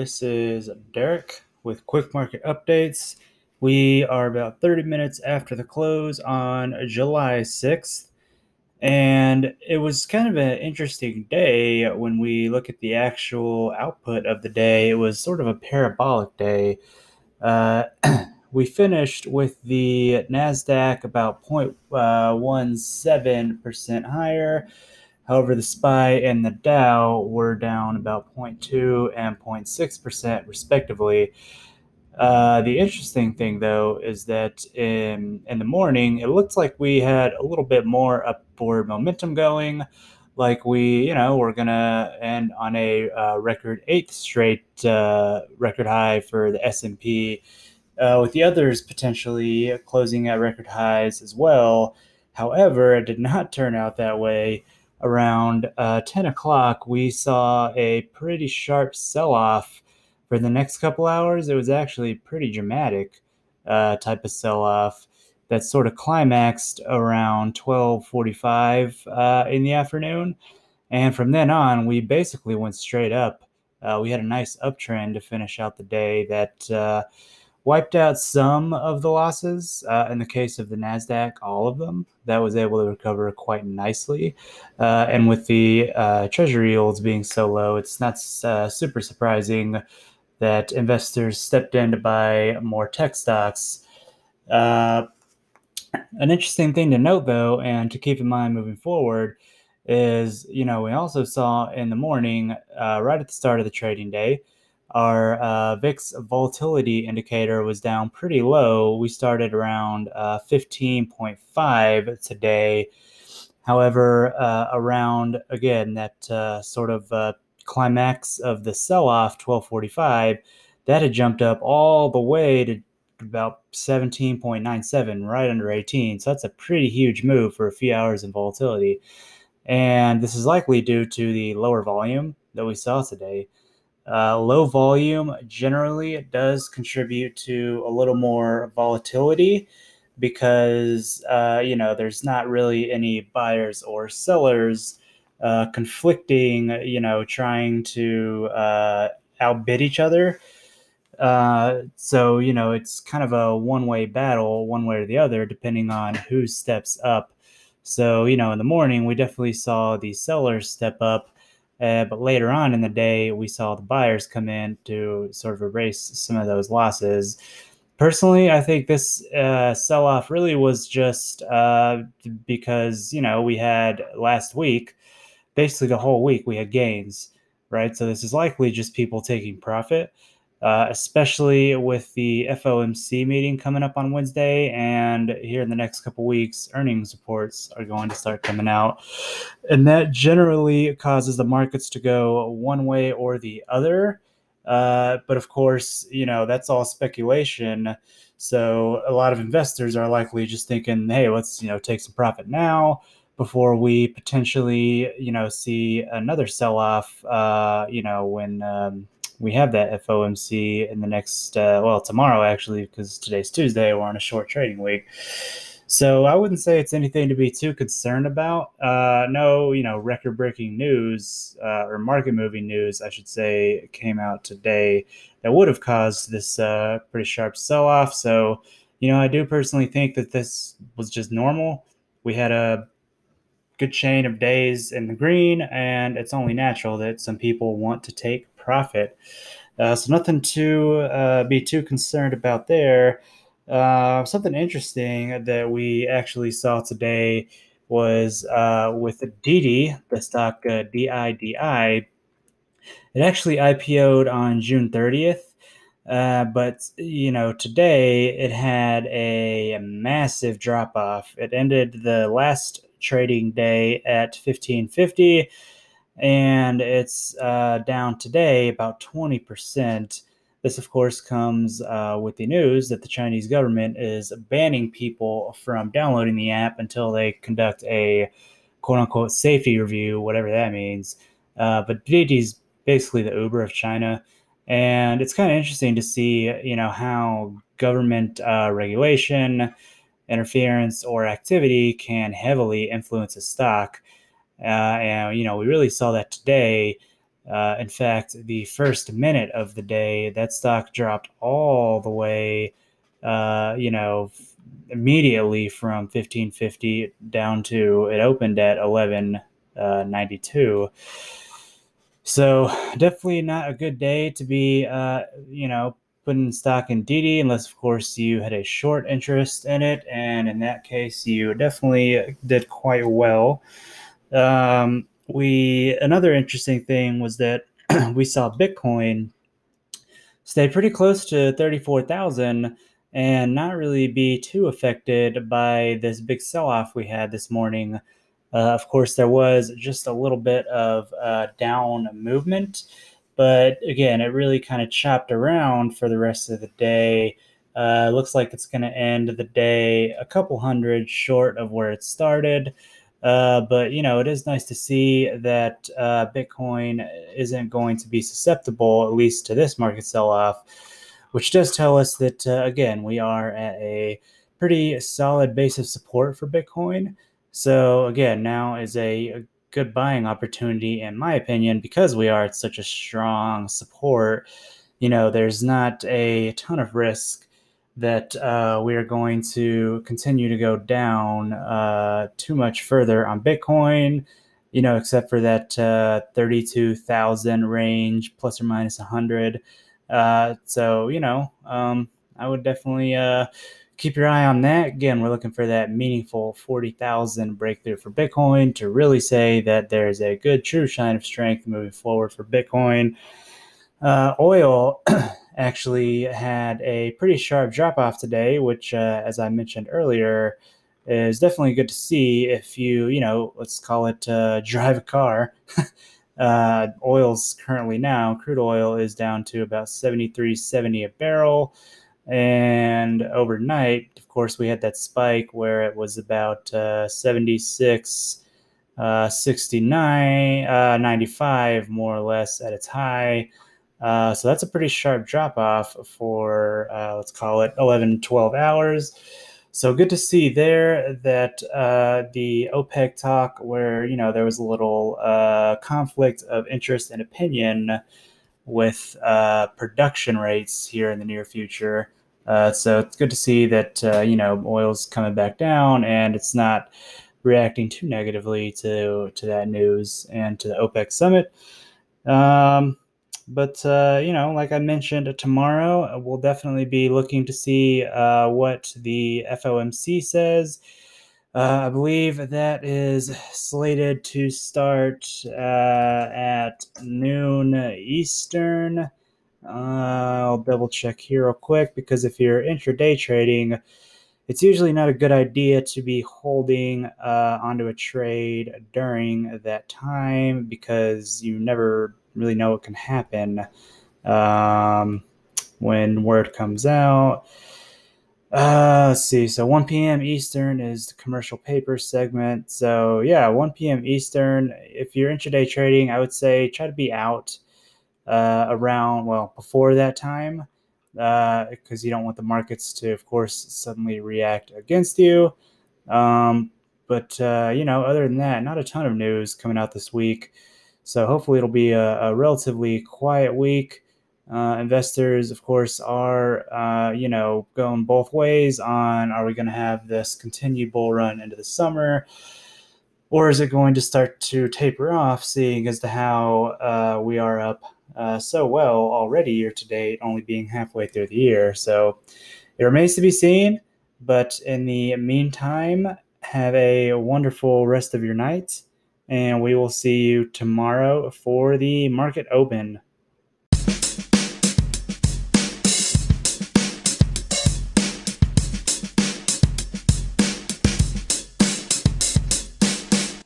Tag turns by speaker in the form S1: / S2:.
S1: this is Derek with Quick Market Updates. We are about 30 minutes after the close on July 6th, and it was kind of an interesting day when we look at the actual output of the day. It was sort of a parabolic day. Uh, we finished with the NASDAQ about 0.17% uh, higher However, the SPY and the Dow were down about 0.2 and 0.6% respectively. Uh, the interesting thing, though, is that in in the morning, it looked like we had a little bit more upward momentum going, like we, you know, we're gonna end on a uh, record eighth straight uh, record high for the S and P, uh, with the others potentially closing at record highs as well. However, it did not turn out that way around uh, 10 o'clock, we saw a pretty sharp sell off for the next couple hours. It was actually pretty dramatic uh, type of sell off that sort of climaxed around 12:45 uh, in the afternoon, and from then on, we basically went straight up. Uh, we had a nice uptrend to finish out the day that uh, wiped out some of the losses. Uh, in the case of the NASDAQ, all of them. That was able to recover quite nicely. Uh, and with the uh, treasury yields being so low, it's not uh, super surprising that investors stepped in to buy more tech stocks. Uh, an interesting thing to note, though, and to keep in mind moving forward, is you know we also saw in the morning, uh, right at the start of the trading day, our uh, VIX volatility indicator was down pretty low. We started around uh, 15.5 today. However, uh, around again that uh, sort of uh, climax of the sell-off, 12:45, that had jumped up all the way to about 17.97, right under 18. So that's a pretty huge move for a few hours in volatility. And this is likely due to the lower volume that we saw today. Uh, low volume generally does contribute to a little more volatility because uh, you know there's not really any buyers or sellers uh, conflicting you know trying to uh, outbid each other. Uh, so you know it's kind of a one-way battle one way or the other depending on who steps up. So you know in the morning we definitely saw the sellers step up uh, but later on in the day, we saw the buyers come in to sort of erase some of those losses. Personally, I think this uh, sell off really was just uh, because, you know, we had last week, basically the whole week, we had gains, right? So this is likely just people taking profit uh, especially with the FOMC meeting coming up on Wednesday. And here in the next couple weeks, earnings reports are going to start coming out. And that generally causes the markets to go one way or the other. Uh, but of course, you know, that's all speculation. So a lot of investors are likely just thinking, hey, let's, you know, take some profit now before we potentially, you know, see another sell off, uh, you know, when, um, we have that FOMC in the next, uh, well, tomorrow actually, because today's Tuesday. We're on a short trading week. So I wouldn't say it's anything to be too concerned about. Uh, no, you know, record breaking news uh, or market moving news, I should say, came out today that would have caused this uh, pretty sharp sell off. So, you know, I do personally think that this was just normal. We had a good chain of days in the green, and it's only natural that some people want to take profit. Uh, so nothing to uh, be too concerned about there. Uh, something interesting that we actually saw today was uh, with Didi, the stock uh, DIDI. It actually IPO'd on June 30th. Uh, but you know, today it had a massive drop off. It ended the last trading day at 1550 and it's uh, down today about 20%. This, of course, comes uh, with the news that the Chinese government is banning people from downloading the app until they conduct a quote unquote safety review, whatever that means. Uh, but is basically the Uber of China. And it's kind of interesting to see, you know, how government uh, regulation, interference, or activity can heavily influence a stock. Uh, and you know, we really saw that today. Uh, in fact, the first minute of the day, that stock dropped all the way, uh, you know, immediately from 1550 down to it opened at 1192. So definitely not a good day to be, uh, you know, putting stock in Didi unless, of course, you had a short interest in it, and in that case, you definitely did quite well. Um, we another interesting thing was that we saw Bitcoin stay pretty close to thirty four thousand and not really be too affected by this big sell off we had this morning. Uh, of course, there was just a little bit of uh, down movement, but again, it really kind of chopped around for the rest of the day. Uh, looks like it's going to end the day a couple hundred short of where it started. Uh, but you know, it is nice to see that uh, Bitcoin isn't going to be susceptible, at least to this market sell-off, which does tell us that uh, again we are at a pretty solid base of support for Bitcoin. So again, now is a, a good buying opportunity, in my opinion, because we are at such a strong support. You know, there's not a ton of risk that uh, we are going to continue to go down uh, too much further on Bitcoin, you know, except for that uh, 32,000 range plus or minus 100. Uh, so, you know, um, I would definitely uh, keep your eye on that. Again, we're looking for that meaningful 40,000 breakthrough for Bitcoin to really say that there's a good true shine of strength moving forward for Bitcoin. Uh, oil actually had a pretty sharp drop off today, which, uh, as I mentioned earlier, is definitely good to see if you, you know, let's call it uh, drive a car. uh, oil's currently now, crude oil is down to about 73.70 a barrel. And overnight, of course, we had that spike where it was about uh, 76, uh, 69, uh, 95 more or less at its high. Uh, so that's a pretty sharp drop off for, uh, let's call it 11, 12 hours. So good to see there that uh, the OPEC talk, where you know there was a little uh, conflict of interest and opinion with uh, production rates here in the near future. So it's good to see that you know oil's coming back down and it's not reacting too negatively to to that news and to the OPEC summit. Um, but uh, you know, like I mentioned, tomorrow uh, we'll definitely be looking to see uh, what the FOMC says. Uh, I believe that is slated to start uh, at noon Eastern. Uh, I'll double check here real quick because if you're intraday trading, it's usually not a good idea to be holding uh, onto a trade during that time because you never really know what can happen um, when word comes out. Uh, let's see. So 1 p.m. Eastern is the commercial paper segment. So yeah, 1 p.m. Eastern. If you're intraday trading, I would say try to be out uh, around well before that time because uh, you don't want the markets to, of course, suddenly react against you. Um, but uh, you know, other than that, not a ton of news coming out this week. So hopefully it'll be a, a relatively quiet week. Uh, investors, of course, are uh, you know going both ways on are we going to have this continued bull run into the summer, or is it going to start to taper off, seeing as to how uh, we are up uh, so well already year to date, only being halfway through the year. So it remains to be seen. But in the meantime, have a wonderful rest of your night and we will see you tomorrow for the market open.